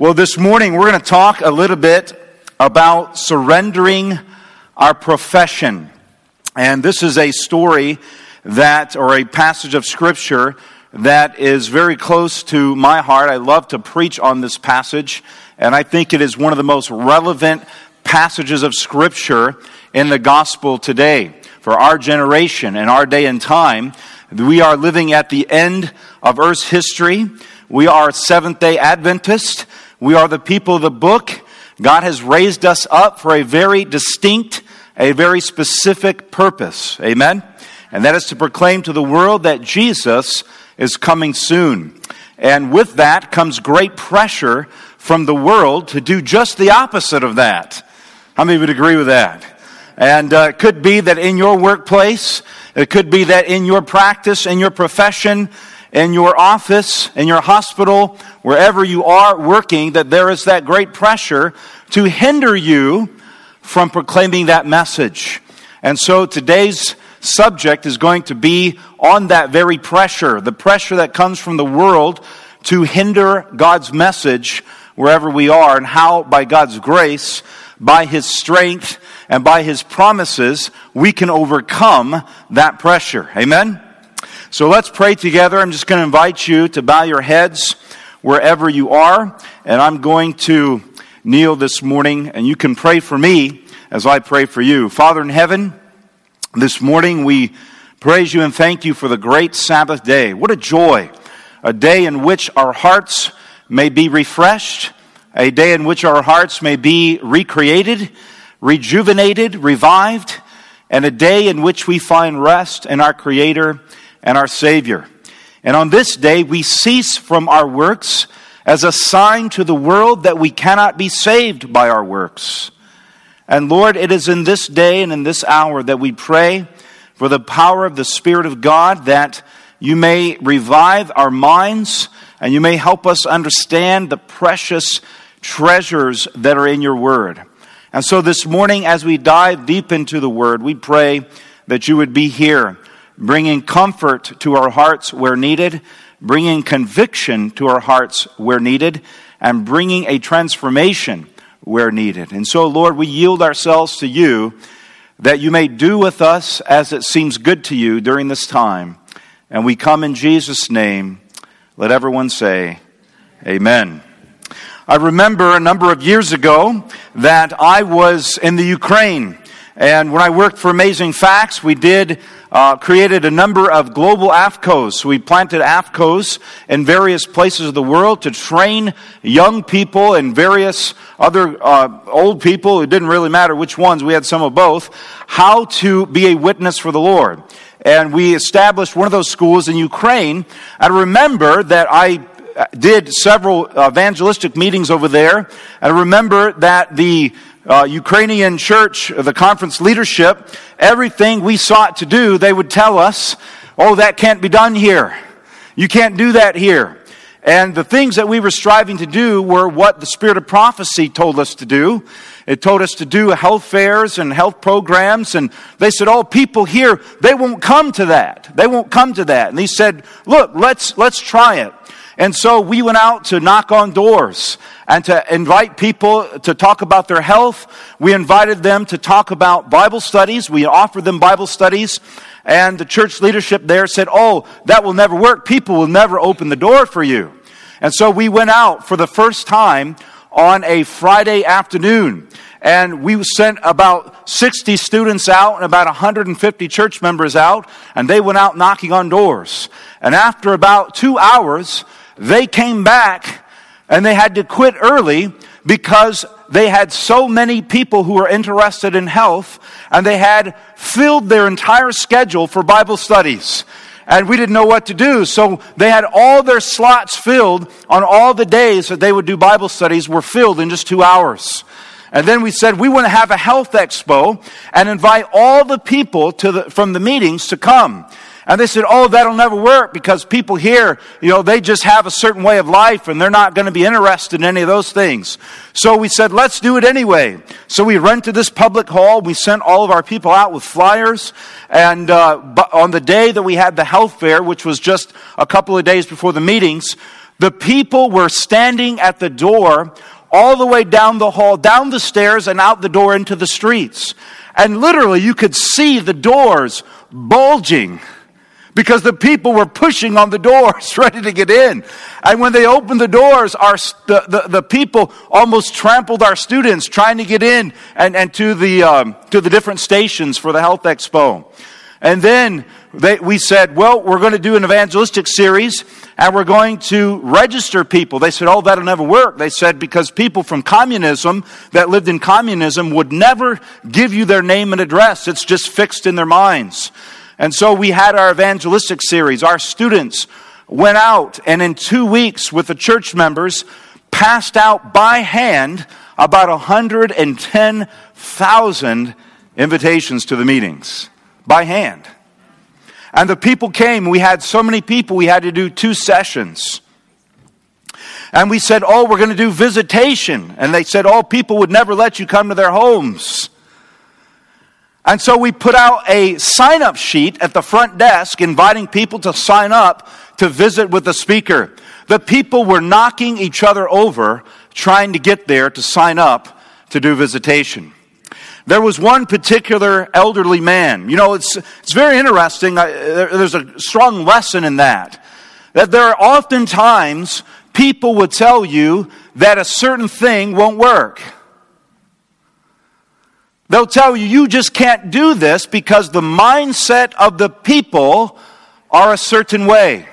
Well, this morning we're going to talk a little bit about surrendering our profession. And this is a story that, or a passage of scripture that is very close to my heart. I love to preach on this passage, and I think it is one of the most relevant passages of scripture in the gospel today for our generation and our day and time. We are living at the end of Earth's history. We are Seventh day Adventists. We are the people of the book. God has raised us up for a very distinct, a very specific purpose. Amen? And that is to proclaim to the world that Jesus is coming soon. And with that comes great pressure from the world to do just the opposite of that. How many would agree with that? And uh, it could be that in your workplace, it could be that in your practice, in your profession, in your office, in your hospital, wherever you are working, that there is that great pressure to hinder you from proclaiming that message. And so today's subject is going to be on that very pressure, the pressure that comes from the world to hinder God's message wherever we are, and how, by God's grace, by His strength, and by His promises, we can overcome that pressure. Amen? So let's pray together. I'm just going to invite you to bow your heads wherever you are. And I'm going to kneel this morning, and you can pray for me as I pray for you. Father in heaven, this morning we praise you and thank you for the great Sabbath day. What a joy! A day in which our hearts may be refreshed, a day in which our hearts may be recreated, rejuvenated, revived, and a day in which we find rest in our Creator and our Savior. And on this day, we cease from our works as a sign to the world that we cannot be saved by our works. And Lord, it is in this day and in this hour that we pray for the power of the Spirit of God that you may revive our minds and you may help us understand the precious treasures that are in your word. And so this morning, as we dive deep into the word, we pray that you would be here bringing comfort to our hearts where needed, bringing conviction to our hearts where needed, and bringing a transformation where needed. And so, Lord, we yield ourselves to you that you may do with us as it seems good to you during this time. And we come in Jesus' name. Let everyone say, Amen. I remember a number of years ago that I was in the Ukraine. And when I worked for Amazing Facts, we did uh, created a number of global AFCOEs. We planted AFCOEs in various places of the world to train young people and various other uh, old people. It didn't really matter which ones. We had some of both. How to be a witness for the Lord. And we established one of those schools in Ukraine. I remember that I did several evangelistic meetings over there. I remember that the uh, Ukrainian church, the conference leadership, everything we sought to do, they would tell us, oh, that can't be done here. You can't do that here. And the things that we were striving to do were what the spirit of prophecy told us to do. It told us to do health fairs and health programs. And they said, oh, people here, they won't come to that. They won't come to that. And he said, look, let's, let's try it. And so we went out to knock on doors and to invite people to talk about their health. We invited them to talk about Bible studies. We offered them Bible studies. And the church leadership there said, Oh, that will never work. People will never open the door for you. And so we went out for the first time on a Friday afternoon. And we sent about 60 students out and about 150 church members out, and they went out knocking on doors. And after about two hours, they came back and they had to quit early because they had so many people who were interested in health and they had filled their entire schedule for Bible studies. And we didn't know what to do. So they had all their slots filled on all the days that they would do Bible studies were filled in just two hours. And then we said we want to have a health expo and invite all the people the, from the meetings to come. And they said, oh, that'll never work because people here, you know, they just have a certain way of life and they're not going to be interested in any of those things. So we said, let's do it anyway. So we rented this public hall. We sent all of our people out with flyers. And uh, on the day that we had the health fair, which was just a couple of days before the meetings, The people were standing at the door all the way down the hall, down the stairs, and out the door into the streets. And literally, you could see the doors bulging because the people were pushing on the doors, ready to get in. And when they opened the doors, our, the, the, the people almost trampled our students trying to get in and, and to, the, um, to the different stations for the Health Expo. And then they, we said, well, we're going to do an evangelistic series and we're going to register people. They said, oh, that'll never work. They said, because people from communism that lived in communism would never give you their name and address. It's just fixed in their minds. And so we had our evangelistic series. Our students went out and in two weeks with the church members passed out by hand about 110,000 invitations to the meetings by hand. And the people came. We had so many people, we had to do two sessions. And we said, Oh, we're going to do visitation. And they said, Oh, people would never let you come to their homes. And so we put out a sign up sheet at the front desk inviting people to sign up to visit with the speaker. The people were knocking each other over trying to get there to sign up to do visitation. There was one particular elderly man. You know, it's, it's very interesting. I, there, there's a strong lesson in that. That there are oftentimes people would tell you that a certain thing won't work. They'll tell you, you just can't do this because the mindset of the people are a certain way.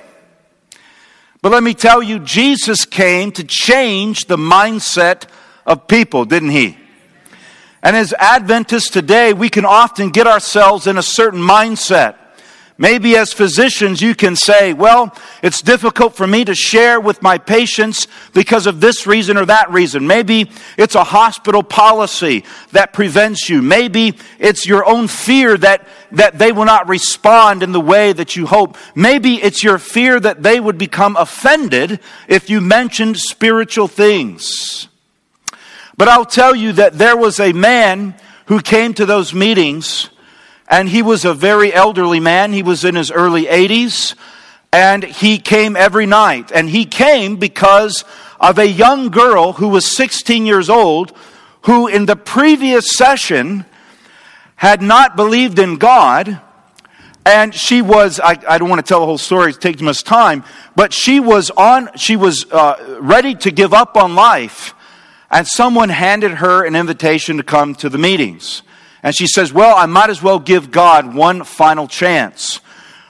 But let me tell you, Jesus came to change the mindset of people, didn't he? And as Adventists today, we can often get ourselves in a certain mindset. Maybe as physicians, you can say, well, it's difficult for me to share with my patients because of this reason or that reason. Maybe it's a hospital policy that prevents you. Maybe it's your own fear that, that they will not respond in the way that you hope. Maybe it's your fear that they would become offended if you mentioned spiritual things. But I'll tell you that there was a man who came to those meetings, and he was a very elderly man. He was in his early 80s, and he came every night. And he came because of a young girl who was 16 years old, who in the previous session had not believed in God. And she was, I, I don't want to tell the whole story, it takes much time, but she was on, she was uh, ready to give up on life and someone handed her an invitation to come to the meetings. And she says, Well, I might as well give God one final chance.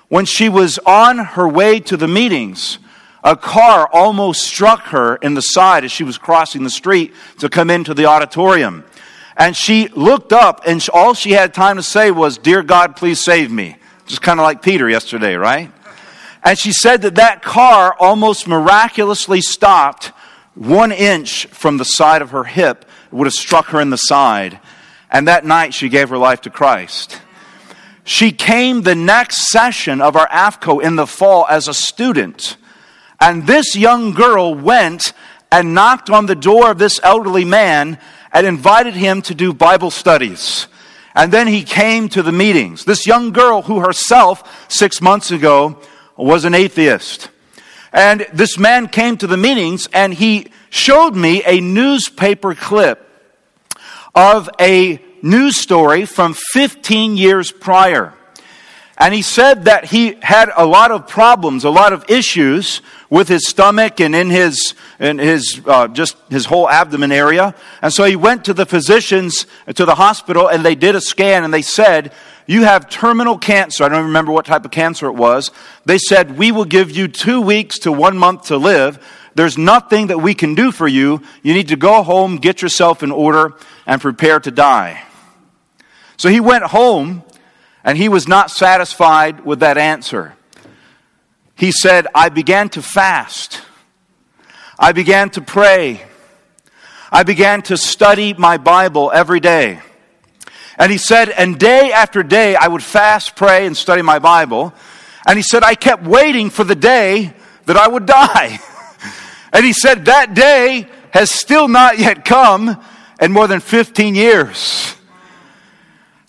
When she was on her way to the meetings, a car almost struck her in the side as she was crossing the street to come into the auditorium. And she looked up, and all she had time to say was, Dear God, please save me. Just kind of like Peter yesterday, right? And she said that that car almost miraculously stopped one inch from the side of her hip would have struck her in the side. And that night she gave her life to Christ. She came the next session of our AFCOE in the fall as a student. And this young girl went and knocked on the door of this elderly man and invited him to do Bible studies. And then he came to the meetings. This young girl, who herself, six months ago, was an atheist. And this man came to the meetings and he showed me a newspaper clip of a news story from 15 years prior. And he said that he had a lot of problems, a lot of issues with his stomach and in his, in his, uh, just his whole abdomen area. And so he went to the physicians, to the hospital, and they did a scan and they said, you have terminal cancer. I don't remember what type of cancer it was. They said, we will give you two weeks to one month to live. There's nothing that we can do for you. You need to go home, get yourself in order, and prepare to die. So he went home and he was not satisfied with that answer. He said, I began to fast. I began to pray. I began to study my Bible every day. And he said, and day after day, I would fast, pray, and study my Bible. And he said, I kept waiting for the day that I would die. And he said, that day has still not yet come in more than 15 years.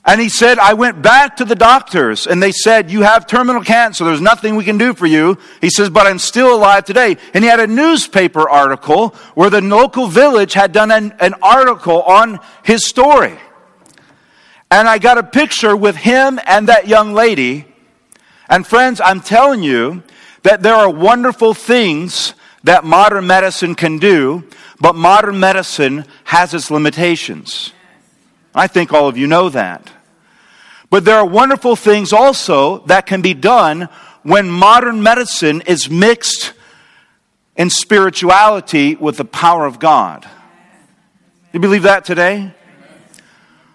And he said, I went back to the doctors and they said, You have terminal cancer. There's nothing we can do for you. He says, But I'm still alive today. And he had a newspaper article where the local village had done an, an article on his story. And I got a picture with him and that young lady. And friends, I'm telling you that there are wonderful things that modern medicine can do, but modern medicine has its limitations. I think all of you know that. But there are wonderful things also that can be done when modern medicine is mixed in spirituality with the power of God. Do You believe that today?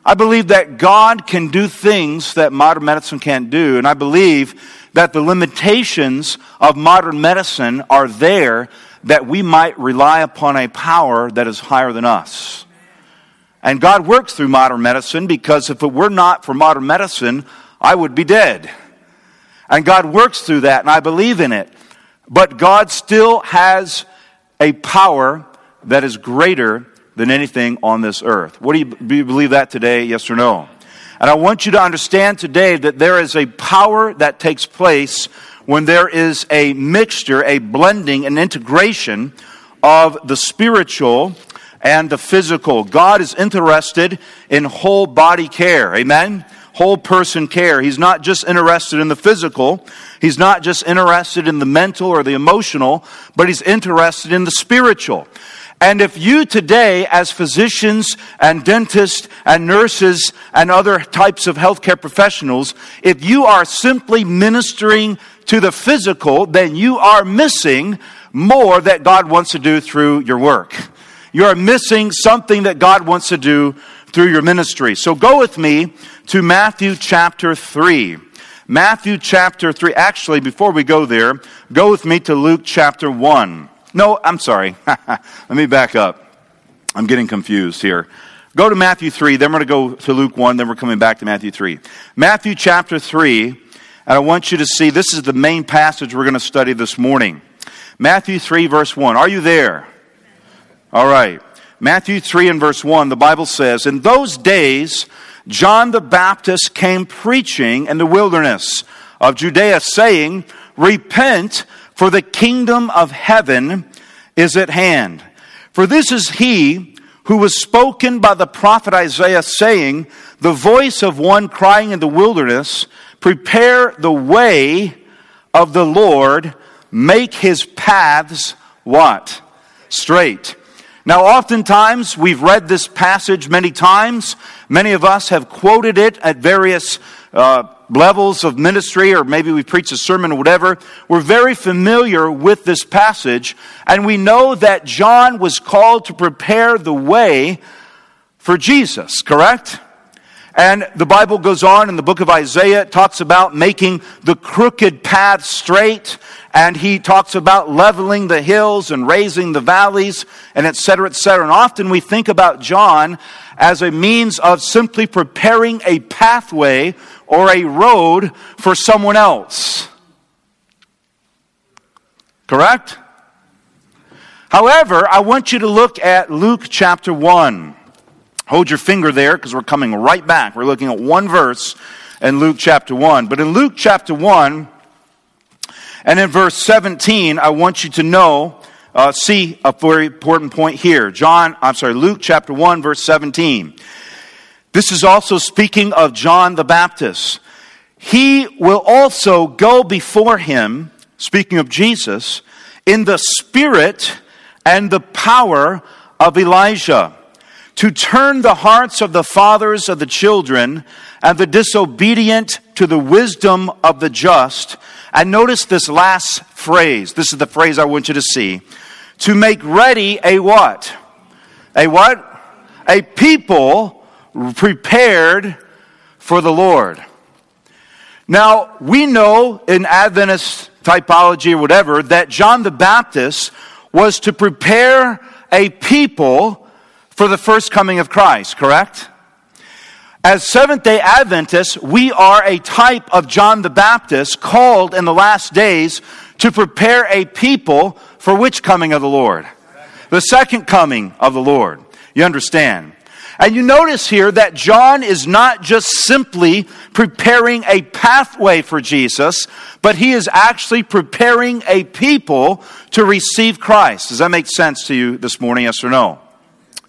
I believe that God can do things that modern medicine can't do, and I believe that the limitations of modern medicine are there that we might rely upon a power that is higher than us. And God works through modern medicine because if it were not for modern medicine, I would be dead. And God works through that, and I believe in it. But God still has a power that is greater than anything on this earth. What do you, do you believe that today? Yes or no? And I want you to understand today that there is a power that takes place when there is a mixture, a blending, an integration of the spiritual and the physical. God is interested in whole body care. Amen? Whole person care. He's not just interested in the physical. He's not just interested in the mental or the emotional, but he's interested in the spiritual. And if you today, as physicians and dentists and nurses and other types of healthcare professionals, if you are simply ministering to the physical, then you are missing more that God wants to do through your work. You are missing something that God wants to do through your ministry. So go with me to Matthew chapter 3. Matthew chapter 3. Actually, before we go there, go with me to Luke chapter 1. No, I'm sorry. Let me back up. I'm getting confused here. Go to Matthew 3, then we're going to go to Luke 1, then we're coming back to Matthew 3. Matthew chapter 3, and I want you to see this is the main passage we're going to study this morning. Matthew 3, verse 1. Are you there? All right. Matthew 3 and verse 1, the Bible says, In those days, John the Baptist came preaching in the wilderness of Judea, saying, Repent, for the kingdom of heaven is at hand. For this is he who was spoken by the prophet Isaiah, saying, The voice of one crying in the wilderness, Prepare the way of the Lord, make his paths what? Straight. Now, oftentimes, we've read this passage many times. Many of us have quoted it at various uh, levels of ministry, or maybe we preach a sermon or whatever, we're very familiar with this passage, and we know that John was called to prepare the way for Jesus, correct? And the Bible goes on in the book of Isaiah, it talks about making the crooked path straight, and he talks about leveling the hills and raising the valleys, and et cetera, et cetera. And often we think about John as a means of simply preparing a pathway or a road for someone else. Correct? However, I want you to look at Luke chapter 1. Hold your finger there because we're coming right back. We're looking at one verse in Luke chapter 1. But in Luke chapter 1 and in verse 17, I want you to know, uh, see a very important point here. John, I'm sorry, Luke chapter 1, verse 17. This is also speaking of John the Baptist. He will also go before him, speaking of Jesus, in the spirit and the power of Elijah, to turn the hearts of the fathers of the children and the disobedient to the wisdom of the just. And notice this last phrase. This is the phrase I want you to see. To make ready a what? A what? A people prepared for the Lord. Now, we know in Adventist typology or whatever that John the Baptist was to prepare a people for the first coming of Christ, correct? As Seventh day Adventists, we are a type of John the Baptist called in the last days to prepare a people for which coming of the Lord? The second coming of the Lord. You understand? And you notice here that John is not just simply preparing a pathway for Jesus, but he is actually preparing a people to receive Christ. Does that make sense to you this morning, yes or no?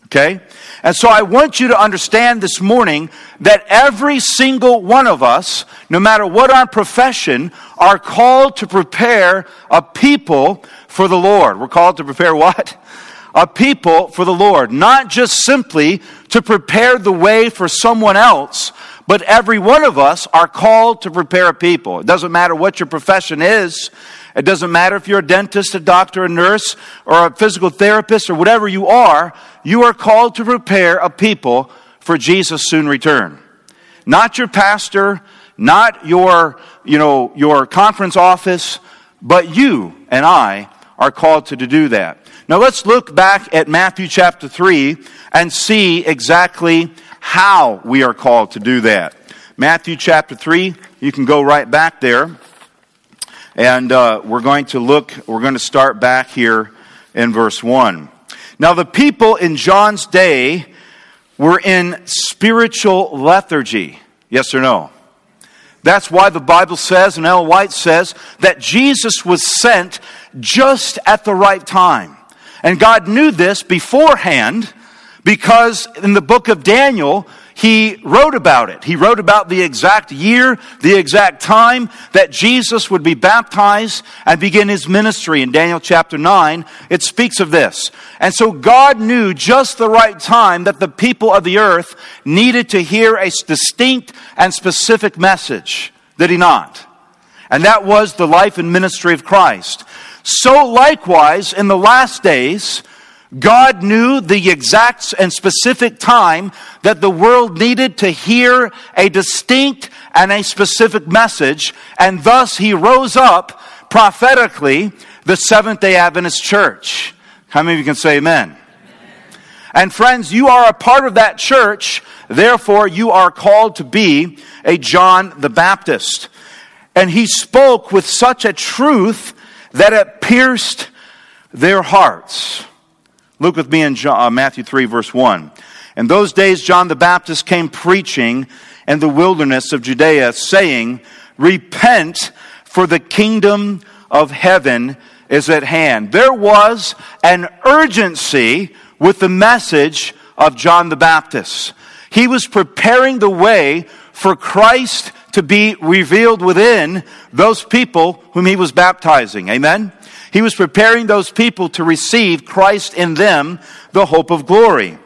Okay? And so I want you to understand this morning that every single one of us, no matter what our profession, are called to prepare a people for the Lord. We're called to prepare what? A people for the Lord. Not just simply to prepare the way for someone else, but every one of us are called to prepare a people. It doesn't matter what your profession is. It doesn't matter if you're a dentist, a doctor, a nurse, or a physical therapist, or whatever you are. You are called to prepare a people for Jesus' soon return. Not your pastor, not your, you know, your conference office, but you and I are called to, do that. Now let's look back at Matthew chapter 3 and see exactly how we are called to do that. Matthew chapter 3, you can go right back there. And uh, we're going to look, we're going to start back here in verse 1. Now, the people in John's day were in spiritual lethargy. Yes or no? That's why the Bible says, and Ellen White says, that Jesus was sent just at the right time. And God knew this beforehand because in the book of Daniel, he wrote about it. He wrote about the exact year, the exact time that Jesus would be baptized and begin his ministry. In Daniel chapter 9, it speaks of this. And so God knew just the right time that the people of the earth needed to hear a distinct and specific message. Did he not? And that was the life and ministry of Christ. So likewise, in the last days, God knew the exact and specific time that the world needed to hear a distinct and a specific message, and thus he rose up prophetically the Seventh day Adventist church. How many of you can say amen? amen? And friends, you are a part of that church, therefore, you are called to be a John the Baptist. And he spoke with such a truth that it pierced their hearts. Look with me in John, uh, Matthew 3, verse 1. In those days, John the Baptist came preaching in the wilderness of Judea, saying, Repent, for the kingdom of heaven is at hand. There was an urgency with the message of John the Baptist. He was preparing the way for Christ to be revealed within those people whom he was baptizing. Amen? He was preparing those people to receive Christ in them, the hope of glory.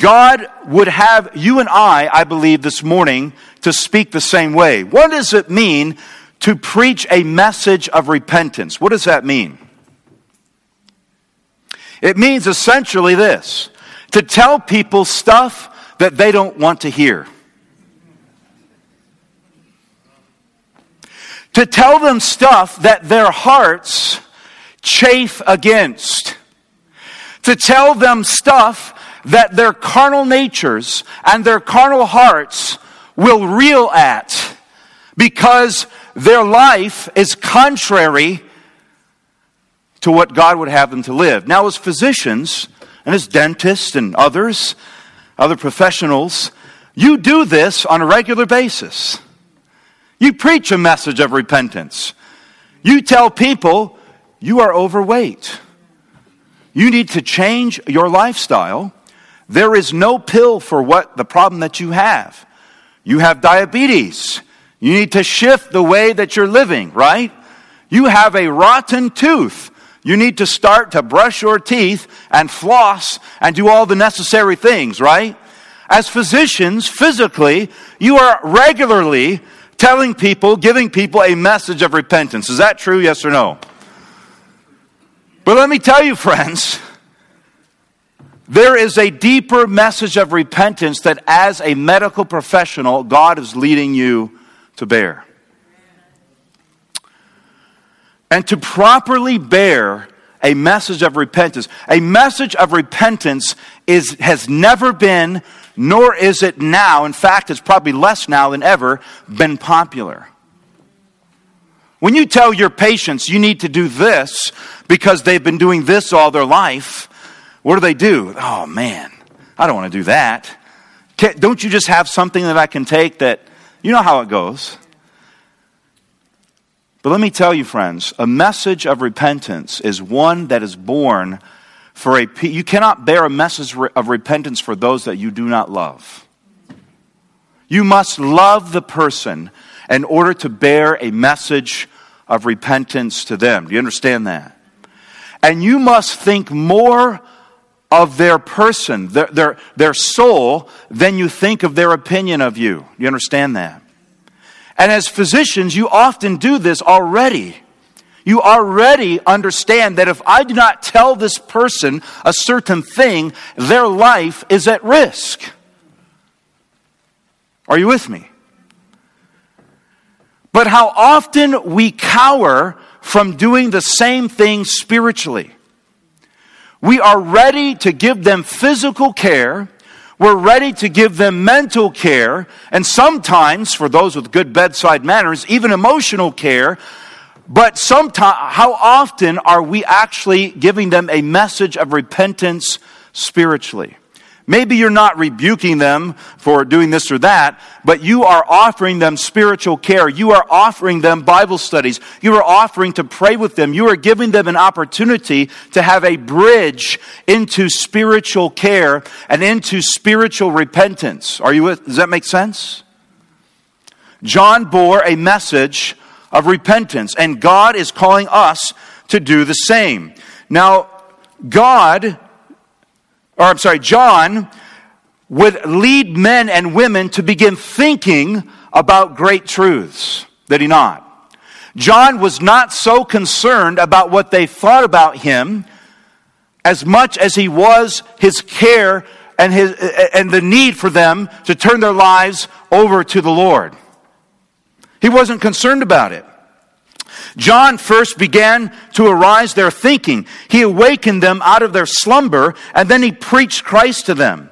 God would have you and I, I believe, this morning to speak the same way. What does it mean to preach a message of repentance? What does that mean? It means essentially this to tell people stuff that they don't want to hear. To tell them stuff that their hearts chafe against, to tell them stuff that their carnal natures and their carnal hearts will reel at because their life is contrary to what God would have them to live. Now, as physicians and as dentists and others, other professionals, you do this on a regular basis. You preach a message of repentance. You tell people you are overweight. You need to change your lifestyle. There is no pill for what the problem that you have. You have diabetes. You need to shift the way that you're living, right? You have a rotten tooth. You need to start to brush your teeth and floss and do all the necessary things, right? As physicians, physically, you are regularly telling people, giving people a message of repentance. Is that true? Yes or no? But let me tell you, friends, there is a deeper message of repentance that as a medical professional, God is leading you to bear. And to properly bear a message of repentance, a message of repentance is, has never been, nor is it now, in fact, it's probably less now than ever, been popular. When you tell your patients you need to do this because they've been doing this all their life, what do they do? Oh man, I don't want to do that. Can't, don't you just have something that I can take that, you know how it goes. But let me tell you, friends, a message of repentance is one that is born for a you cannot bear a message of repentance for those that you do not love. You must love the person in order to bear a message of repentance to them. Do you understand that? And you must think more of their person, their, their, their soul, than you think of their opinion of you. Do you understand that? And as physicians, you often do this already you already understand that if I do not tell this person a certain thing, their life is at risk. Are you with me? But how often we cower from doing the same thing spiritually. We are ready to give them physical care. We're ready to give them mental care. And sometimes, for those with good bedside manners, even emotional care but sometimes, how often are we actually giving them a message of repentance spiritually? Maybe you're not rebuking them for doing this or that, but you are offering them spiritual care. You are offering them Bible studies. You are offering to pray with them. You are giving them an opportunity to have a bridge into spiritual care and into spiritual repentance. Are you with, does that make sense? John bore a message of repentance. And God is calling us to do the same. Now, God, or I'm sorry, John would lead men and women to begin thinking about great truths. Did he not? John was not so concerned about what they thought about him as much as he was his care and, his, and the need for them to turn their lives over to the Lord. He wasn't concerned about it. John first began to arise their thinking. He awakened them out of their slumber, and then he preached Christ to them.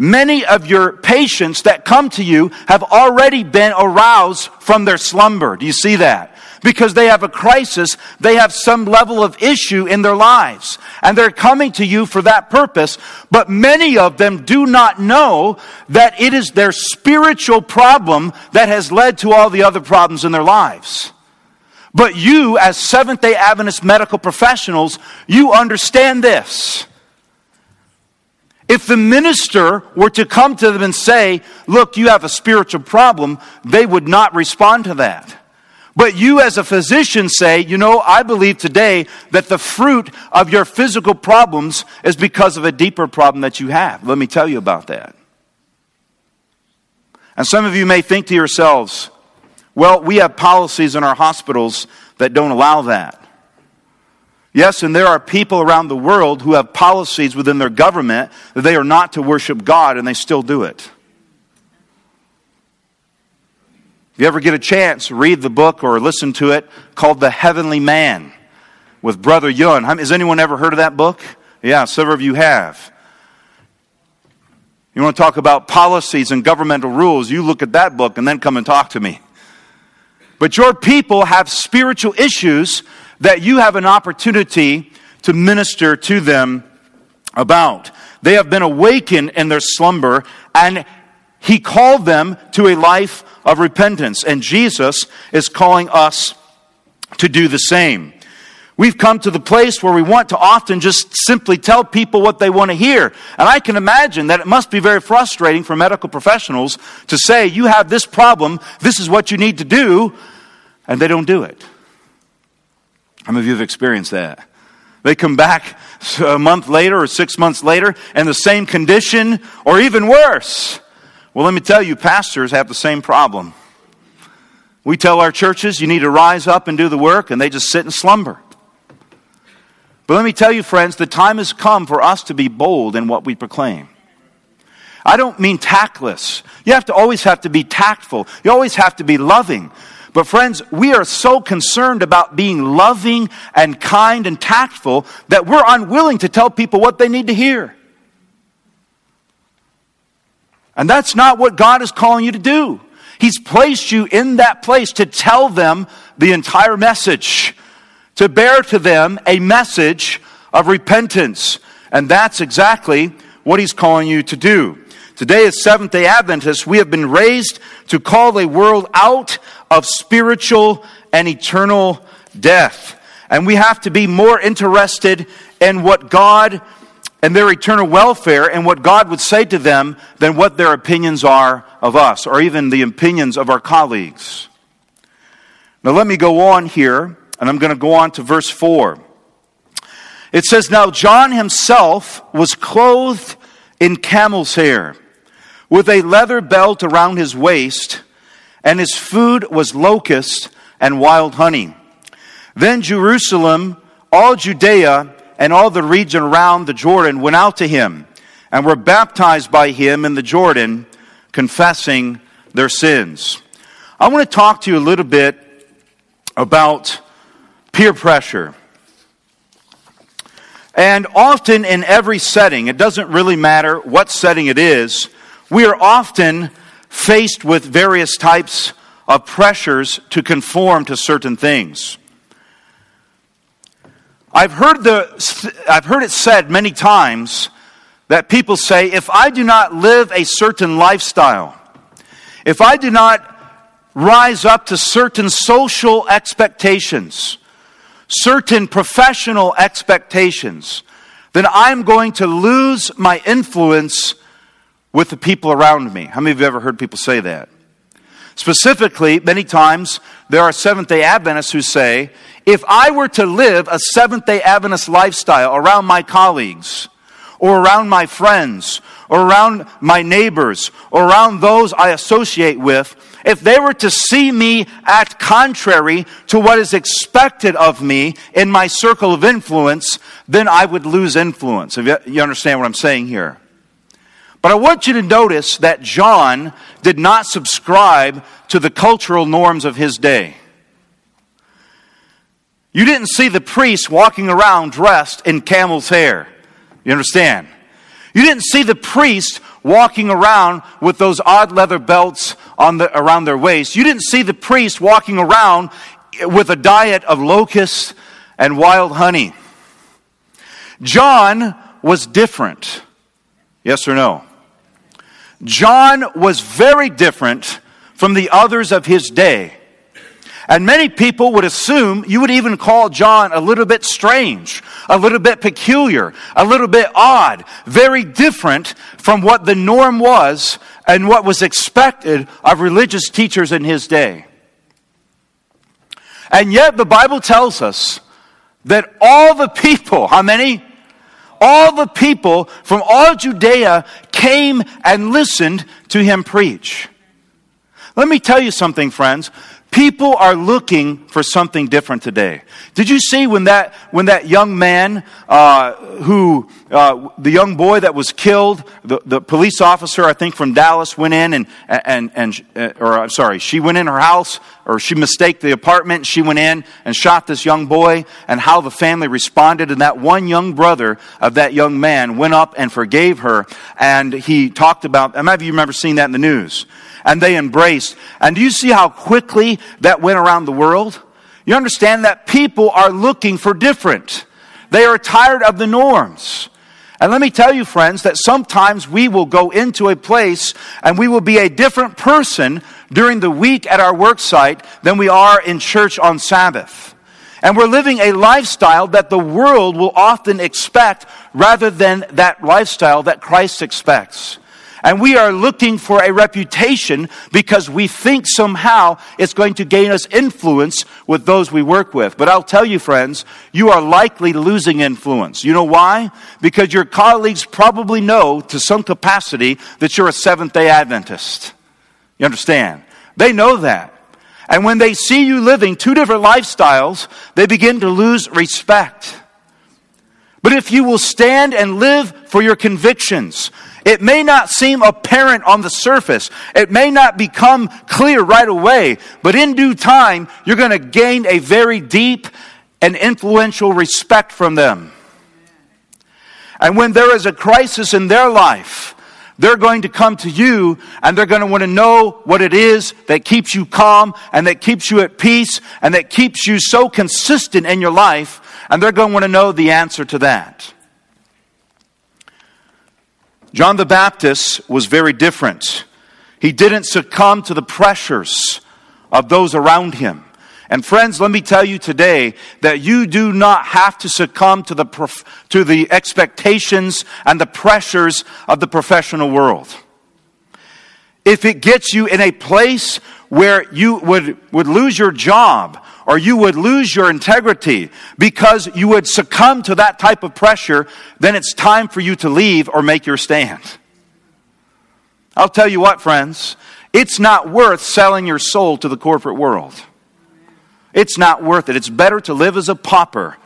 Many of your patients that come to you have already been aroused from their slumber. Do you see that? Because they have a crisis, they have some level of issue in their lives, and they're coming to you for that purpose. But many of them do not know that it is their spiritual problem that has led to all the other problems in their lives. But you, as Seventh day Adventist medical professionals, you understand this. If the minister were to come to them and say, Look, you have a spiritual problem, they would not respond to that. But you, as a physician, say, You know, I believe today that the fruit of your physical problems is because of a deeper problem that you have. Let me tell you about that. And some of you may think to yourselves, well, we have policies in our hospitals that don't allow that. Yes, and there are people around the world who have policies within their government that they are not to worship God, and they still do it. If you ever get a chance, read the book or listen to it called The Heavenly Man with Brother Yun. Has anyone ever heard of that book? Yeah, several of you have. You want to talk about policies and governmental rules, you look at that book and then come and talk to me. But your people have spiritual issues that you have an opportunity to minister to them about. They have been awakened in their slumber, and He called them to a life of repentance. And Jesus is calling us to do the same. We've come to the place where we want to often just simply tell people what they want to hear. And I can imagine that it must be very frustrating for medical professionals to say, you have this problem, this is what you need to do, and they don't do it. How many of you have experienced that? They come back a month later or six months later in the same condition or even worse. Well, let me tell you, pastors have the same problem. We tell our churches, you need to rise up and do the work, and they just sit and slumber. But let me tell you, friends, the time has come for us to be bold in what we proclaim. I don't mean tactless. You have to always have to be tactful. You always have to be loving. But friends, we are so concerned about being loving and kind and tactful that we're unwilling to tell people what they need to hear. And that's not what God is calling you to do. He's placed you in that place to tell them the entire message to bear to them a message of repentance. And that's exactly what He's calling you to do. Today, as Seventh day Adventists, we have been raised to call the world out of spiritual and eternal death. And we have to be more interested in what God and their eternal welfare and what God would say to them than what their opinions are of us or even the opinions of our colleagues. Now, let me go on here, and I'm going to go on to verse 4. It says, Now John himself was clothed in camel's hair, with a leather belt around his waist, and his food was locusts and wild honey. Then Jerusalem, all Judea, and all the region around the Jordan went out to him and were baptized by him in the Jordan, confessing their sins. I want to talk to you a little bit about peer pressure. And often in every setting, it doesn't really matter what setting it is, we are often faced with various types of pressures to conform to certain things. I've heard, the, I've heard it said many times that people say, if I do not live a certain lifestyle, if I do not rise up to certain social expectations, certain professional expectations, then I'm going to lose my influence with the people around me. How many of you ever heard people say that? Specifically, many times there are Seventh day Adventists who say, if I were to live a Seventh day Adventist lifestyle around my colleagues, or around my friends, or around my neighbors, or around those I associate with, if they were to see me act contrary to what is expected of me in my circle of influence, then I would lose influence. You understand what I'm saying here? But I want you to notice that John did not subscribe to the cultural norms of his day. You didn't see the priest walking around dressed in camel's hair. You understand? You didn't see the priest walking around with those odd leather belts on the, around their waist. You didn't see the priest walking around with a diet of locusts and wild honey. John was different. Yes or no? John was very different from the others of his day. And many people would assume you would even call John a little bit strange, a little bit peculiar, a little bit odd, very different from what the norm was and what was expected of religious teachers in his day. And yet the Bible tells us that all the people, how many? all the people from all Judea came and listened to him preach. Let me tell you something, friends. People are looking for something different today. Did you see when that, when that young man, uh, who, uh, the young boy that was killed, the, the police officer, I think from Dallas, went in and, and, and, uh, or I'm sorry, she went in her house, or she mistaked the apartment, she went in and shot this young boy, and how the family responded, and that one young brother of that young man went up and forgave her, and he talked about, I might you remember seeing that in the news and they embraced. And do you see how quickly that went around the world? You understand that people are looking for different. They are tired of the norms. And let me tell you, friends, that sometimes we will go into a place and we will be a different person during the week at our work site than we are in church on Sabbath. And we're living a lifestyle that the world will often expect rather than that lifestyle that Christ expects. And we are looking for a reputation because we think somehow it's going to gain us influence with those we work with. But I'll tell you, friends, you are likely losing influence. You know why? Because your colleagues probably know to some capacity that you're a Seventh day Adventist. You understand? They know that. And when they see you living two different lifestyles, they begin to lose respect. But if you will stand and live for your convictions, it may not seem apparent on the surface. It may not become clear right away, but in due time, you're going to gain a very deep and influential respect from them. And when there is a crisis in their life, they're going to come to you and they're going to want to know what it is that keeps you calm and that keeps you at peace and that keeps you so consistent in your life. And they're going to want to know the answer to that. John the Baptist was very different. He didn't succumb to the pressures of those around him. And friends, let me tell you today that you do not have to succumb to the, to the expectations and the pressures of the professional world. If it gets you in a place where you would, would lose your job or you would lose your integrity because you would succumb to that type of pressure, then it's time for you to leave or make your stand. I'll tell you what, friends, it's not worth selling your soul to the corporate world. It's not worth it. It's better to live as a pauper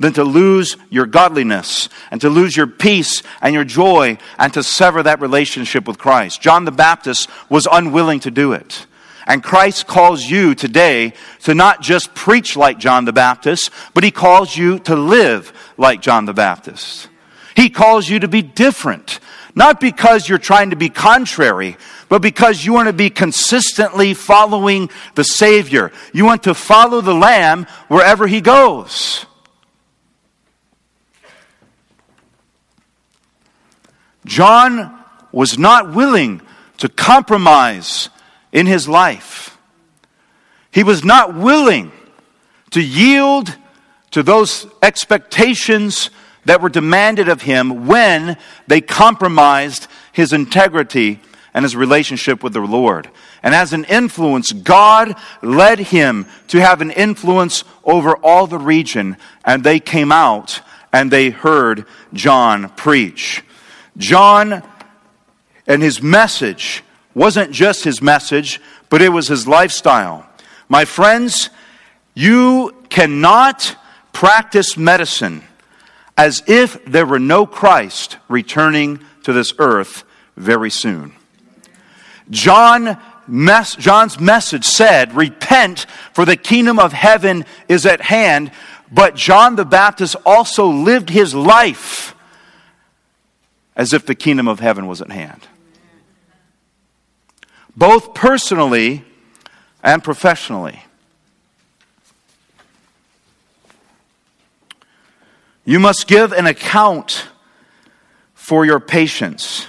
than to lose your godliness and to lose your peace and your joy and to sever that relationship with Christ. John the Baptist was unwilling to do it. And Christ calls you today to not just preach like John the Baptist, but he calls you to live like John the Baptist. He calls you to be different. Not because you're trying to be contrary, but because you want to be consistently following the Savior. You want to follow the Lamb wherever He goes. John was not willing to compromise in his life. He was not willing to yield to those expectations that were demanded of him when they compromised his integrity and his relationship with the Lord. And as an influence, God led him to have an influence over all the region, and they came out and they heard John preach. John and his message wasn't just his message, but it was his lifestyle. My friends, you cannot practice medicine as if there were no Christ returning to this earth very soon. John mes- John's message said, Repent, for the kingdom of heaven is at hand. But John the Baptist also lived his life as if the kingdom of heaven was at hand. Both personally and professionally. You must give an account for your patients,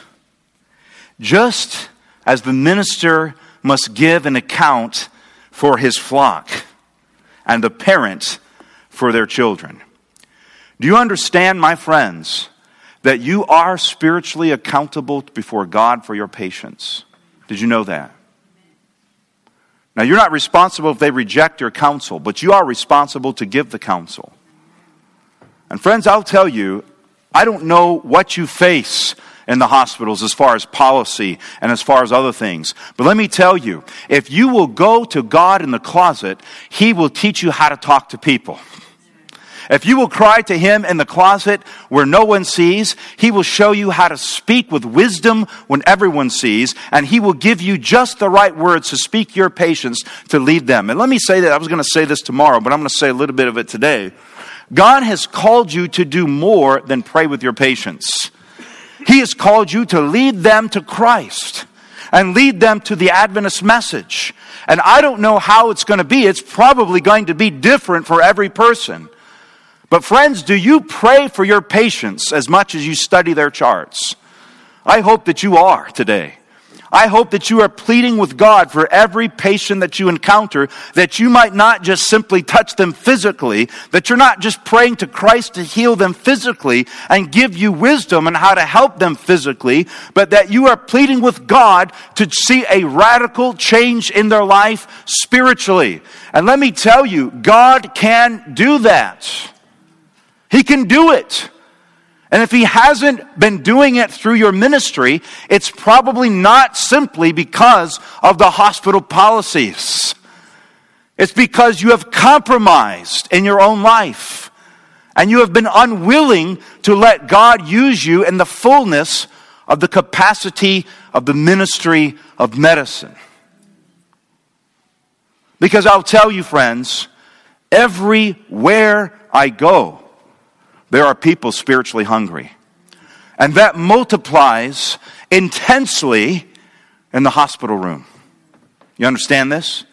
just as the minister must give an account for his flock and the parent for their children. Do you understand, my friends, that you are spiritually accountable before God for your patients? Did you know that? Now, you're not responsible if they reject your counsel, but you are responsible to give the counsel. And friends, I'll tell you, I don't know what you face in the hospitals as far as policy and as far as other things. But let me tell you, if you will go to God in the closet, He will teach you how to talk to people. If you will cry to Him in the closet where no one sees, He will show you how to speak with wisdom when everyone sees, and He will give you just the right words to speak your patients to lead them. And let me say that, I was going to say this tomorrow, but I'm going to say a little bit of it today. God has called you to do more than pray with your patients. He has called you to lead them to Christ and lead them to the Adventist message. And I don't know how it's going to be. It's probably going to be different for every person. But, friends, do you pray for your patients as much as you study their charts? I hope that you are today. I hope that you are pleading with God for every patient that you encounter, that you might not just simply touch them physically, that you're not just praying to Christ to heal them physically and give you wisdom on how to help them physically, but that you are pleading with God to see a radical change in their life spiritually. And let me tell you, God can do that. He can do it. And if he hasn't been doing it through your ministry, it's probably not simply because of the hospital policies. It's because you have compromised in your own life. And you have been unwilling to let God use you in the fullness of the capacity of the ministry of medicine. Because I'll tell you, friends, everywhere I go, there are people spiritually hungry. And that multiplies intensely in the hospital room. You understand this?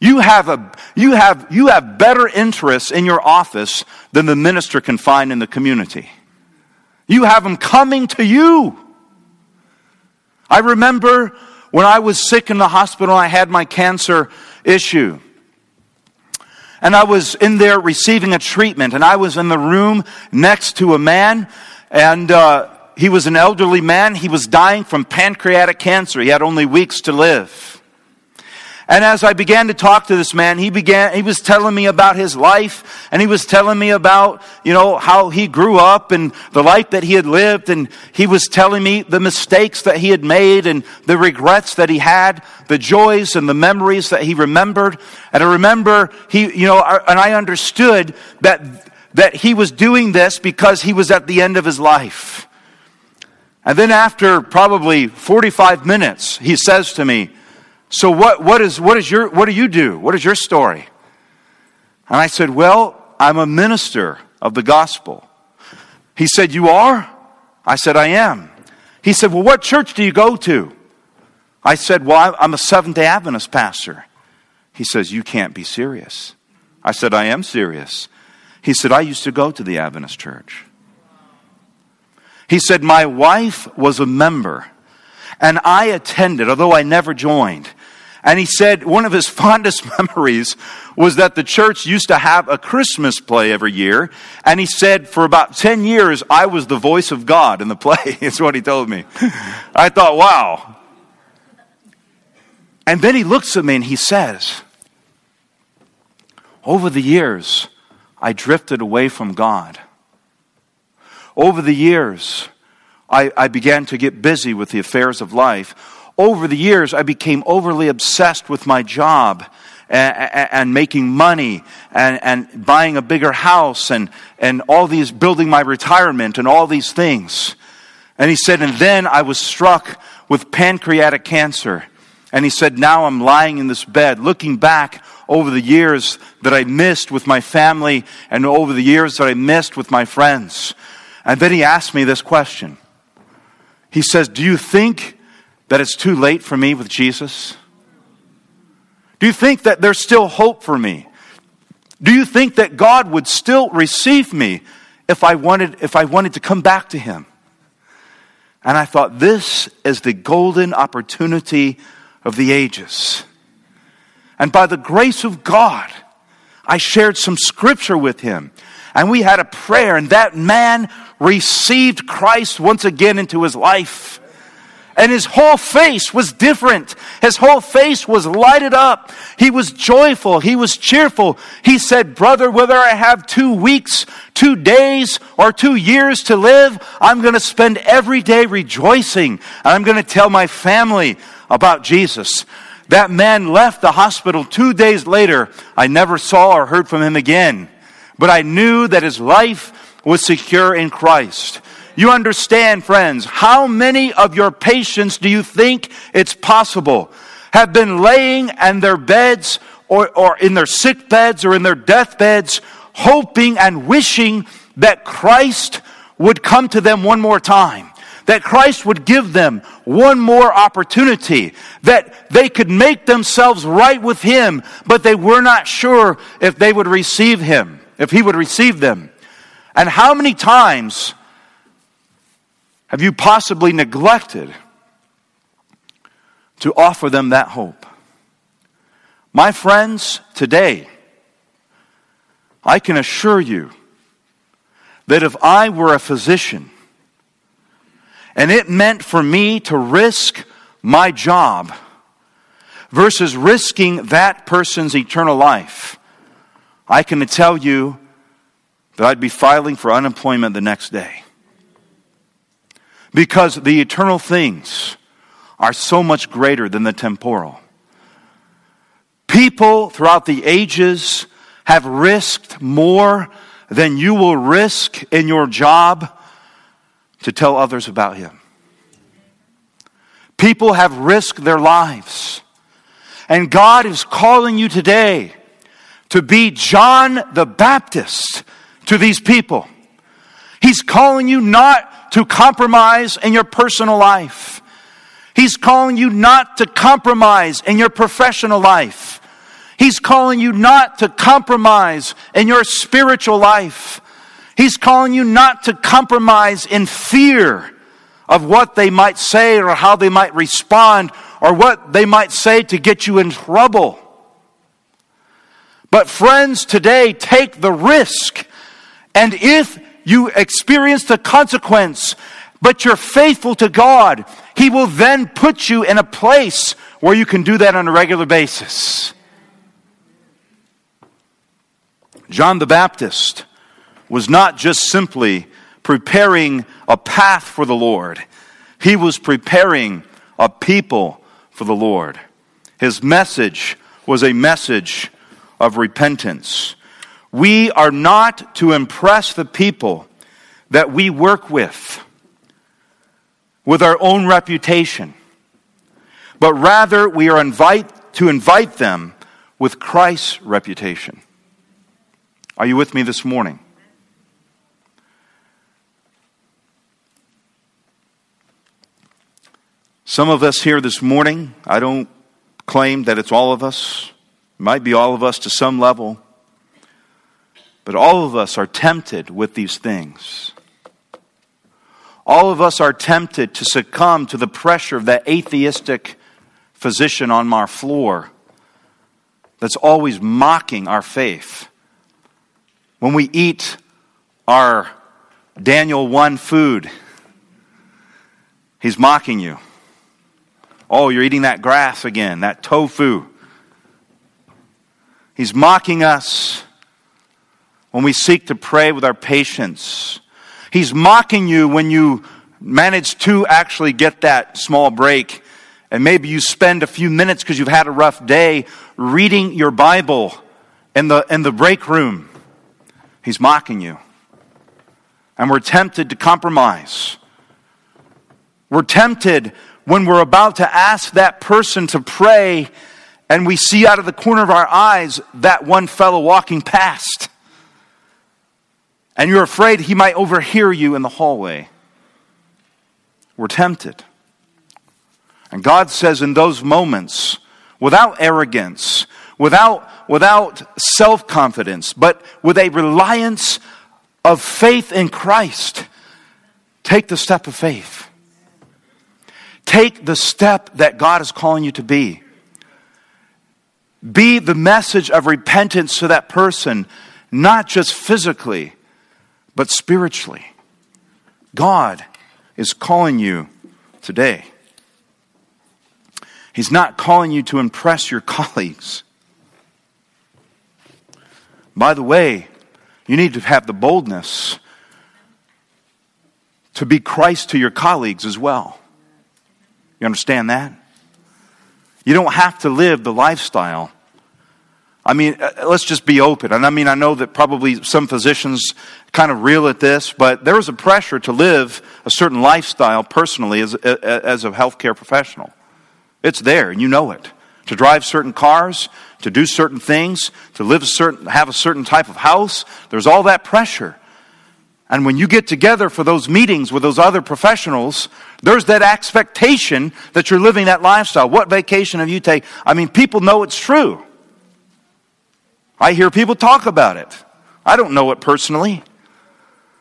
You have, a, you, have, you have better interests in your office than the minister can find in the community. You have them coming to you. I remember when I was sick in the hospital, and I had my cancer issue. And I was in there receiving a treatment, and I was in the room next to a man, and uh, he was an elderly man. He was dying from pancreatic cancer. He had only weeks to live. And as I began to talk to this man, he began, he was telling me about his life and he was telling me about, you know, how he grew up and the life that he had lived. And he was telling me the mistakes that he had made and the regrets that he had, the joys and the memories that he remembered. And I remember he, you know, and I understood that, that he was doing this because he was at the end of his life. And then after probably 45 minutes, he says to me, so what, what, is, what, is your, what do you do? What is your story? And I said, Well, I'm a minister of the gospel. He said, You are? I said, I am. He said, Well, what church do you go to? I said, Well, I'm a Seventh day Adventist pastor. He says, You can't be serious. I said, I am serious. He said, I used to go to the Adventist church. He said, My wife was a member and I attended, although I never joined. And he said one of his fondest memories was that the church used to have a Christmas play every year. And he said for about 10 years, I was the voice of God in the play. Is what he told me. I thought, wow. And then he looks at me and he says, Over the years, I drifted away from God. Over the years, I, I began to get busy with the affairs of life. Over the years, I became overly obsessed with my job and, and, making money and, and buying a bigger house and, and all these, building my retirement and all these things. And he said, and then I was struck with pancreatic cancer. And he said, now I'm lying in this bed, looking back over the years that I missed with my family and over the years that I missed with my friends. And then he asked me this question he says, Do you think that it's too late for me with Jesus? Do you think that there's still hope for me? Do you think that God would still receive me if I wanted, if I wanted to come back to Him? And I thought, this is the golden opportunity of the ages. And by the grace of God, I shared some scripture with him. And we had a prayer, and that man received Christ once again into his life. And his whole face was different. His whole face was lighted up. He was joyful. He was cheerful. He said, Brother, whether I have two weeks, two days, or two years to live, I'm going to spend every day rejoicing. And I'm going to tell my family about Jesus. That man left the hospital two days later. I never saw or heard from him again. But I knew that his life was secure in Christ. You understand, friends, how many of your patients do you think it's possible have been laying in their beds or, or in their sick beds or in their death beds, hoping and wishing that Christ would come to them one more time? that Christ would give them one more opportunity, that they could make themselves right with Him, but they were not sure if they would receive Him, if He would receive them. And how many times have you possibly neglected to offer them that hope? My friends, today, I can assure you that if I were a physician and it meant for me to risk my job versus risking that person's eternal life, I can tell you that I'd be filing for unemployment the next day. Because the eternal things are so much greater than the temporal. People throughout the ages have risked more than you will risk in your job to tell others about Him. People have risked their lives. And God is calling you today to be John the Baptist to these people. He's calling you not to compromise in your personal life. He's calling you not to compromise in your professional life. He's calling you not to compromise in your spiritual life. He's calling you not to compromise in fear of what they might say or how they might respond or what they might say to get you in trouble. But friends, today take the risk. And if you experience the consequence, but you're faithful to God, He will then put you in a place where you can do that on a regular basis. John the Baptist was not just simply preparing a path for the Lord, he was preparing a people for the Lord. His message was a message of repentance. We are not to impress the people that we work with with our own reputation, but rather we are invite, to invite them with Christ's reputation. Are you with me this morning? Some of us here this morning, I don't claim that it's all of us, it might be all of us to some level, but all of us are tempted with these things. All of us are tempted to succumb to the pressure of that atheistic physician on our floor that's always mocking our faith. When we eat our Daniel 1 food, he's mocking you. Oh, you're eating that grass again, that tofu. He's mocking us when we seek to pray with our patients. He's mocking you when you manage to actually get that small break. And maybe you spend a few minutes because you've had a rough day reading your Bible in the, in the break room. He's mocking you. And we're tempted to compromise. We're tempted when we're about to ask that person to pray and we see out of the corner of our eyes that one fellow walking past. And you're afraid he might overhear you in the hallway. We're tempted. And God says in those moments, without arrogance, without, without self confidence, but with a reliance of faith in Christ, take the step of faith. Take the step that God is calling you to be. Be the message of repentance to that person, not just physically, but spiritually. God is calling you today. He's not calling you to impress your colleagues. By the way, you need to have the boldness to be Christ to your colleagues as well. You understand that? You don't have to live the lifestyle. I mean, uh, let's just be open. And I mean, I know that probably some physicians kind of reel at this, but there is a pressure to live a certain lifestyle personally as, as a healthcare professional. It's there, and you know it. To drive certain cars, to do certain things, to live a certain, have a certain type of house, there's all that pressure. And when you get together for those meetings with those other professionals, there's that expectation that you're living that lifestyle. What vacation have you taken? I mean, people know it's true. I hear people talk about it. I don't know it personally.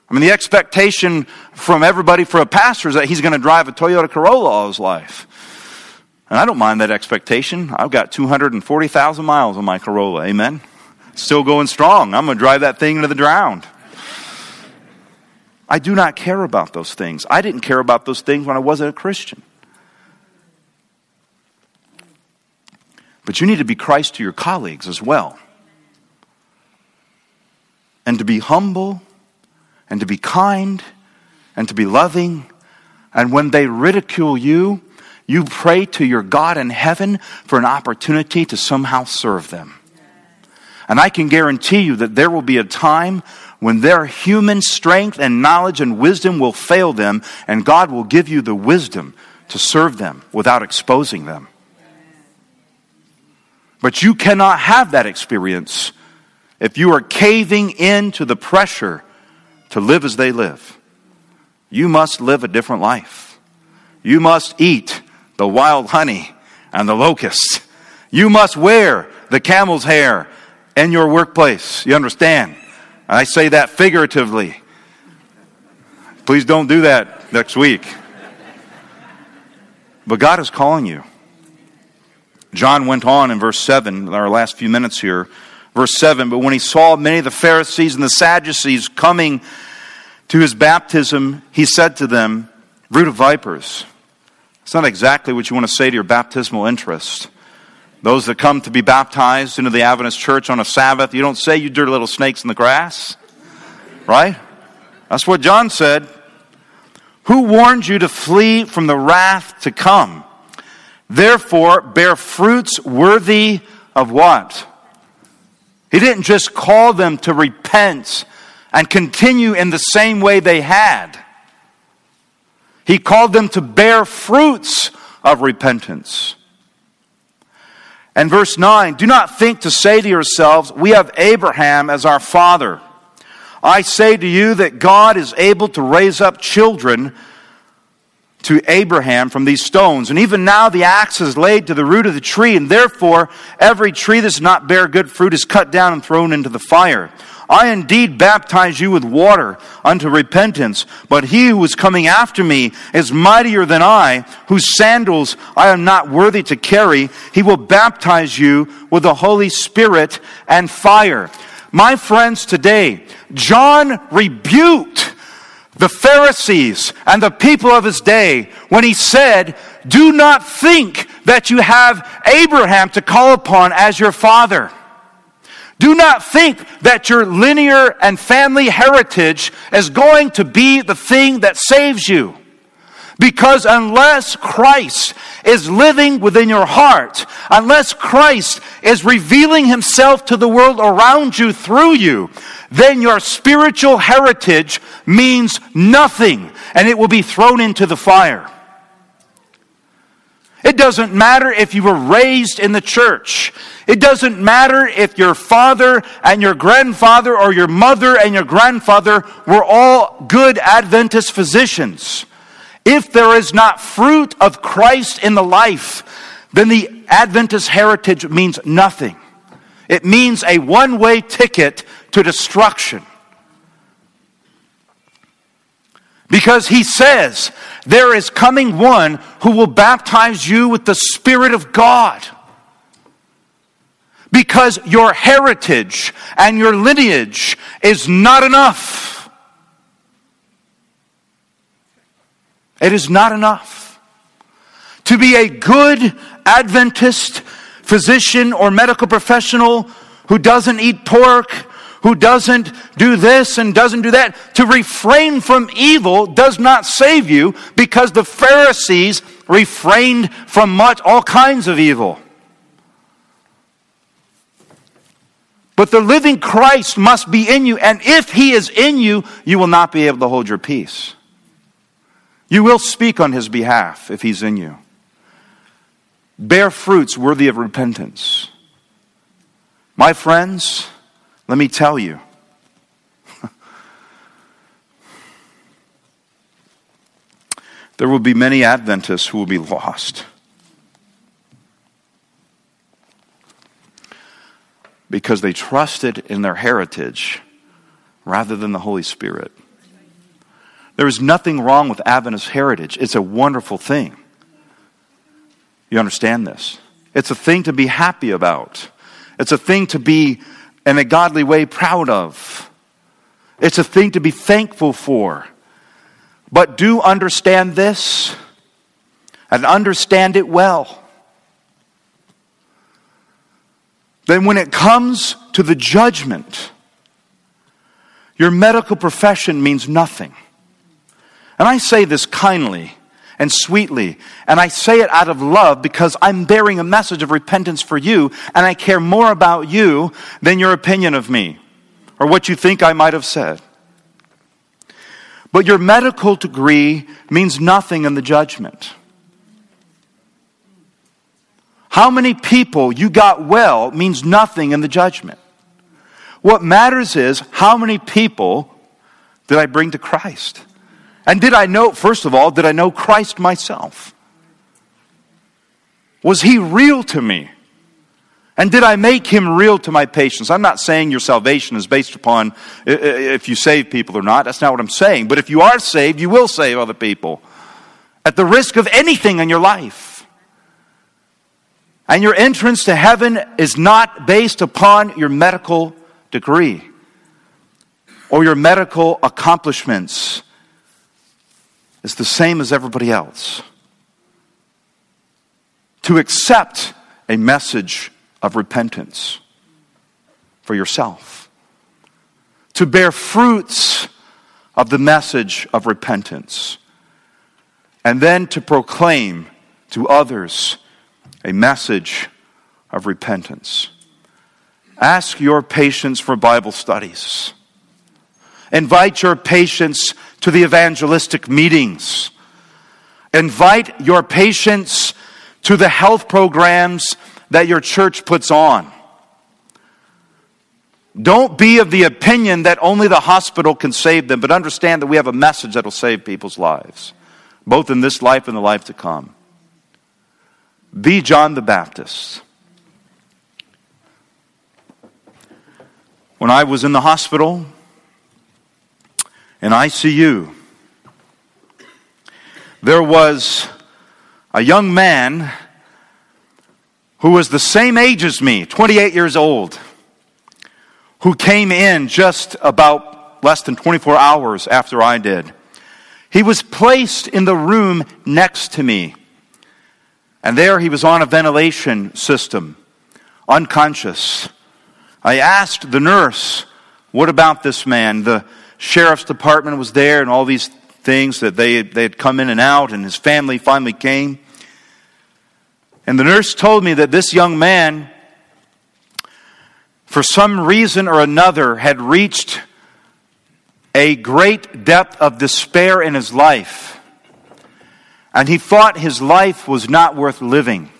I mean, the expectation from everybody for a pastor is that he's going to drive a Toyota Corolla all his life. And I don't mind that expectation. I've got 240,000 miles on my Corolla. Amen. Still going strong. I'm going to drive that thing into the ground. I do not care about those things. I didn't care about those things when I wasn't a Christian. But you need to be Christ to your colleagues as well. And to be humble, and to be kind, and to be loving. And when they ridicule you, you pray to your God in heaven for an opportunity to somehow serve them. And I can guarantee you that there will be a time when their human strength and knowledge and wisdom will fail them, and God will give you the wisdom to serve them without exposing them. But you cannot have that experience if you are caving in to the pressure to live as they live. You must live a different life. You must eat the wild honey and the locusts. You must wear the camel's hair in your workplace. You understand? I say that figuratively. Please don't do that next week. But God is calling you. John went on in verse 7, our last few minutes here. Verse 7 But when he saw many of the Pharisees and the Sadducees coming to his baptism, he said to them, Root of vipers. It's not exactly what you want to say to your baptismal interest. Those that come to be baptized into the Adventist church on a Sabbath, you don't say, You dirty little snakes in the grass. Right? That's what John said. Who warned you to flee from the wrath to come? Therefore, bear fruits worthy of what? He didn't just call them to repent and continue in the same way they had. He called them to bear fruits of repentance. And verse 9 Do not think to say to yourselves, We have Abraham as our father. I say to you that God is able to raise up children to Abraham from these stones. And even now the axe is laid to the root of the tree, and therefore every tree that does not bear good fruit is cut down and thrown into the fire. I indeed baptize you with water unto repentance, but he who is coming after me is mightier than I, whose sandals I am not worthy to carry. He will baptize you with the Holy Spirit and fire. My friends, today, John rebuked the Pharisees and the people of his day when he said, Do not think that you have Abraham to call upon as your father. Do not think that your linear and family heritage is going to be the thing that saves you. Because unless Christ is living within your heart, unless Christ is revealing himself to the world around you through you, then your spiritual heritage means nothing and it will be thrown into the fire. It doesn't matter if you were raised in the church. It doesn't matter if your father and your grandfather or your mother and your grandfather were all good Adventist physicians. If there is not fruit of Christ in the life, then the Adventist heritage means nothing. It means a one way ticket to destruction. Because he says, There is coming one who will baptize you with the Spirit of God. Because your heritage and your lineage is not enough. It is not enough. To be a good Adventist physician or medical professional who doesn't eat pork, who doesn't do this and doesn't do that. To refrain from evil does not save you because the Pharisees refrained from much, all kinds of evil. But the living Christ must be in you, and if he is in you, you will not be able to hold your peace. You will speak on his behalf if he's in you. Bear fruits worthy of repentance. My friends, let me tell you. there will be many Adventists who will be lost. Because they trusted in their heritage rather than the Holy Spirit. There is nothing wrong with Adventist heritage. It's a wonderful thing. You understand this? It's a thing to be happy about. It's a thing to be in a godly way proud of. It's a thing to be thankful for. But do understand this and understand it well. Then, when it comes to the judgment, your medical profession means nothing. And I say this kindly and sweetly. And I say it out of love because I'm bearing a message of repentance for you, and I care more about you than your opinion of me or what you think I might have said. But your medical degree means nothing in the judgment. How many people you got well means nothing in the judgment. What matters is how many people did I bring to Christ? And did I know, first of all, did I know Christ myself? Was he real to me? And did I make him real to my patients? I'm not saying your salvation is based upon if you save people or not. That's not what I'm saying. But if you are saved, you will save other people. at the risk of anything in your life. And your entrance to heaven is not based upon your medical degree or your medical accomplishments. It's the same as everybody else. To accept a message of repentance for yourself, to bear fruits of the message of repentance, and then to proclaim to others a message of repentance. Ask your patients for Bible studies. Invite your patients to the evangelistic meetings. Invite your patients to the health programs that your church puts on. Don't be of the opinion that only the hospital can save them, but understand that we have a message that will save people's lives, both in this life and the life to come. Be John the Baptist. When I was in the hospital, in ICU, there was a young man who was the same age as me, 28 years old who came in just about less than 24 hours after I did. He was placed in the room next to me. And there he was on a ventilation system, unconscious. I asked the nurse, What about this man? The sheriff's department was there and all these things that they, they had come in and out, and his family finally came. And the nurse told me that this young man for some reason or another, had reached a great depth of despair in his life. And he thought his life was not worth living.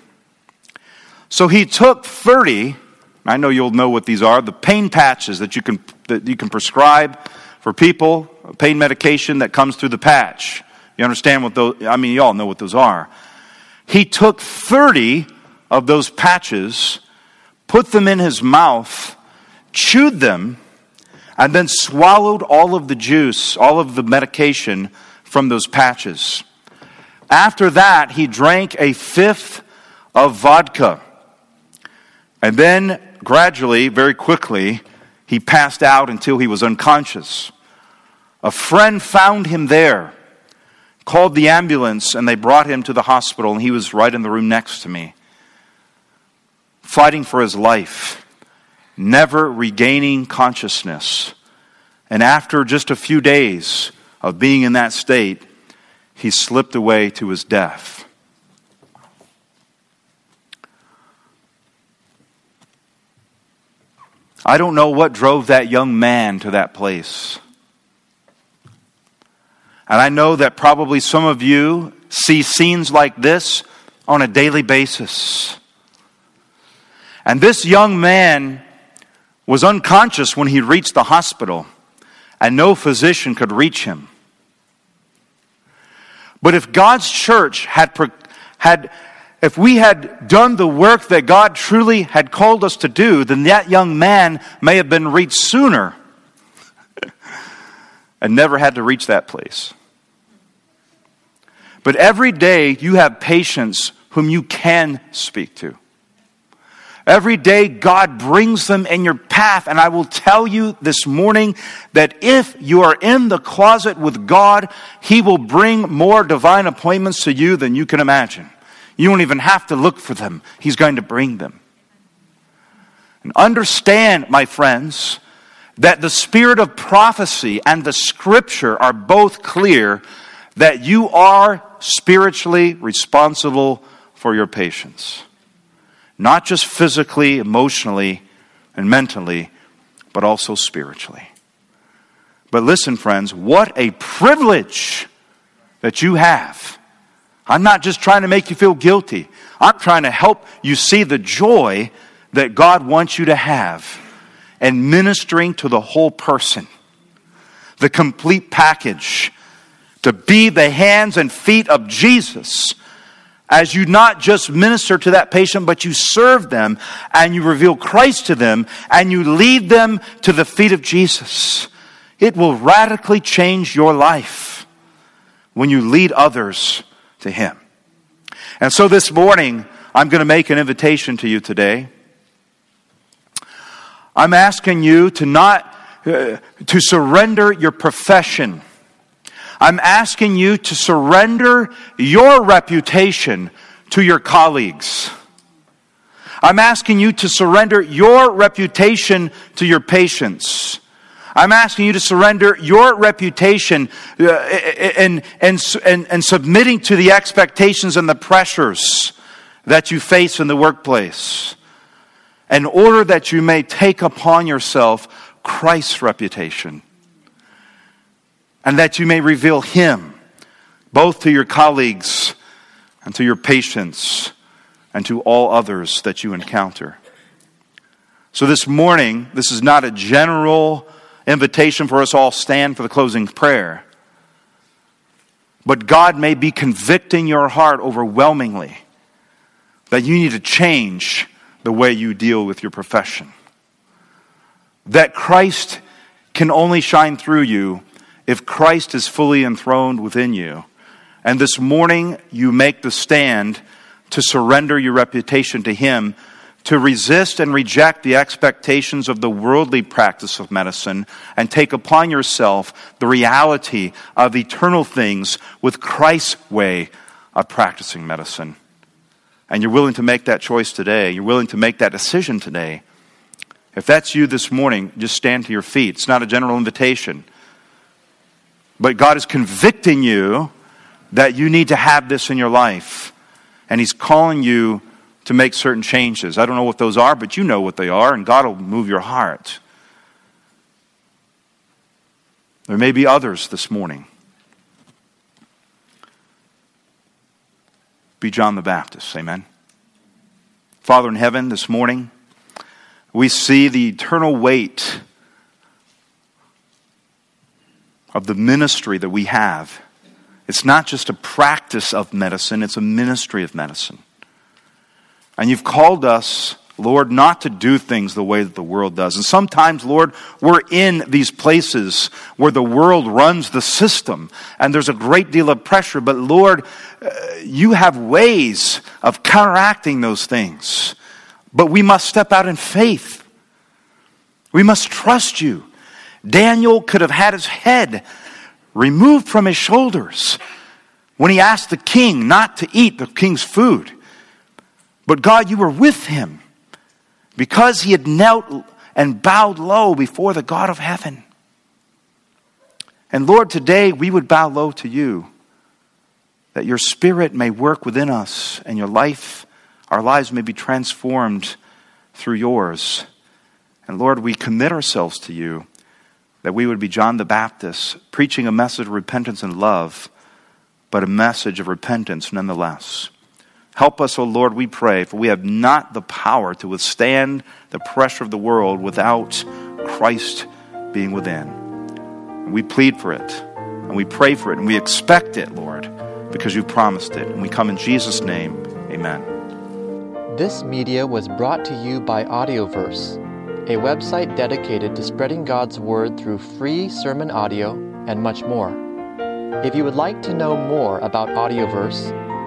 So he took 30, I know you'll know what these are, the pain patches that you can, that you can prescribe for people, pain medication that comes through the patch. You understand what those, I mean, you all know what those are. He took 30 of those patches put them in his mouth, chewed them, and then swallowed all of the juice, all of the medication from those patches. After that, he drank a fifth of vodka. And then, gradually, very quickly, he passed out until he was unconscious. A friend found him there, called the ambulance, and they brought him to the hospital, and he was right in the room next to me fighting for his life, never regaining consciousness. And after just a few days of being in that state, he slipped away to his death. I don't know what drove that young man to that place. And I know that probably some of you see scenes like this on a daily basis. And this young man was unconscious when he reached the hospital, and no physician could reach him. But if God's church had, had if we had done the work that God truly had called us to do, then that young man may have been reached sooner and never had to reach that place. But every day you have patients whom you can speak to. Every day, God brings them in your path. And I will tell you this morning that if you are in the closet with God, He will bring more divine appointments to you than you can imagine. You don't even have to look for them, He's going to bring them. And understand, my friends, that the spirit of prophecy and the scripture are both clear that you are spiritually responsible for your patients not just physically, emotionally, and mentally, but also spiritually. But listen, friends, what a privilege that you have. I'm not just trying to make you feel guilty, I'm trying to help you see the joy that God wants you to have and ministering to the whole person. The complete package. To be the hands and feet of Jesus as you not just minister to that patient, but you serve them and you reveal Christ to them and you lead them to the feet of Jesus. It will radically change your life when you lead others to Him. And so this morning, I'm going to make an invitation to you today. I'm asking you to not, uh, to surrender your profession. I'm asking you to surrender your reputation to your colleagues. I'm asking you to surrender your reputation to your patients. I'm asking you to surrender your reputation uh, and, and, and, and submitting to the expectations and the pressures that you face in the workplace in order that you may take upon yourself Christ's reputation and that you may reveal Him both to your colleagues and to your patients and to all others that you encounter. So this morning, this is not a general invitation for us all stand for the closing prayer. But God may be convicting your heart overwhelmingly that you need to change the way you deal with your profession. That Christ can only shine through you if Christ is fully enthroned within you. And this morning, you make the stand to surrender your reputation to Him, to resist and reject the expectations of the worldly practice of medicine, and take upon yourself the reality of eternal things with Christ's way of practicing medicine. And you're willing to make that choice today. You're willing to make that decision today. If that's you this morning, just stand to your feet. It's not a general invitation. But God is convicting you that you need to have this in your life. And He's calling you to make certain changes. I don't know what those are, but you know what they are, and God will move your heart. There may be others this morning. Be John the Baptist. Amen. Father in heaven, this morning, we see the eternal weight of the ministry that we have. It's not just a practice of medicine, it's a ministry of medicine. And you've called us, Lord, not to do things the way that the world does. And sometimes, Lord, we're in these places where the world runs the system and there's a great deal of pressure. But Lord, uh, you have ways of counteracting those things. But we must step out in faith. We must trust you. Daniel could have had his head removed from his shoulders when he asked the king not to eat the king's food. But God, you were with him because he had knelt and bowed low before the God of heaven. And Lord, today we would bow low to you that your spirit may work within us and your life, our lives may be transformed through yours. And Lord, we commit ourselves to you that we would be John the Baptist, preaching a message of repentance and love, but a message of repentance nonetheless. Help us, O Lord, we pray, for we have not the power to withstand the pressure of the world without Christ being within. We plead for it, and we pray for it, and we expect it, Lord, because you promised it. And we come in Jesus' name. Amen. This media was brought to you by Audioverse a website dedicated to spreading God's Word through free sermon audio and much more. If you would like to know more about Audioverse,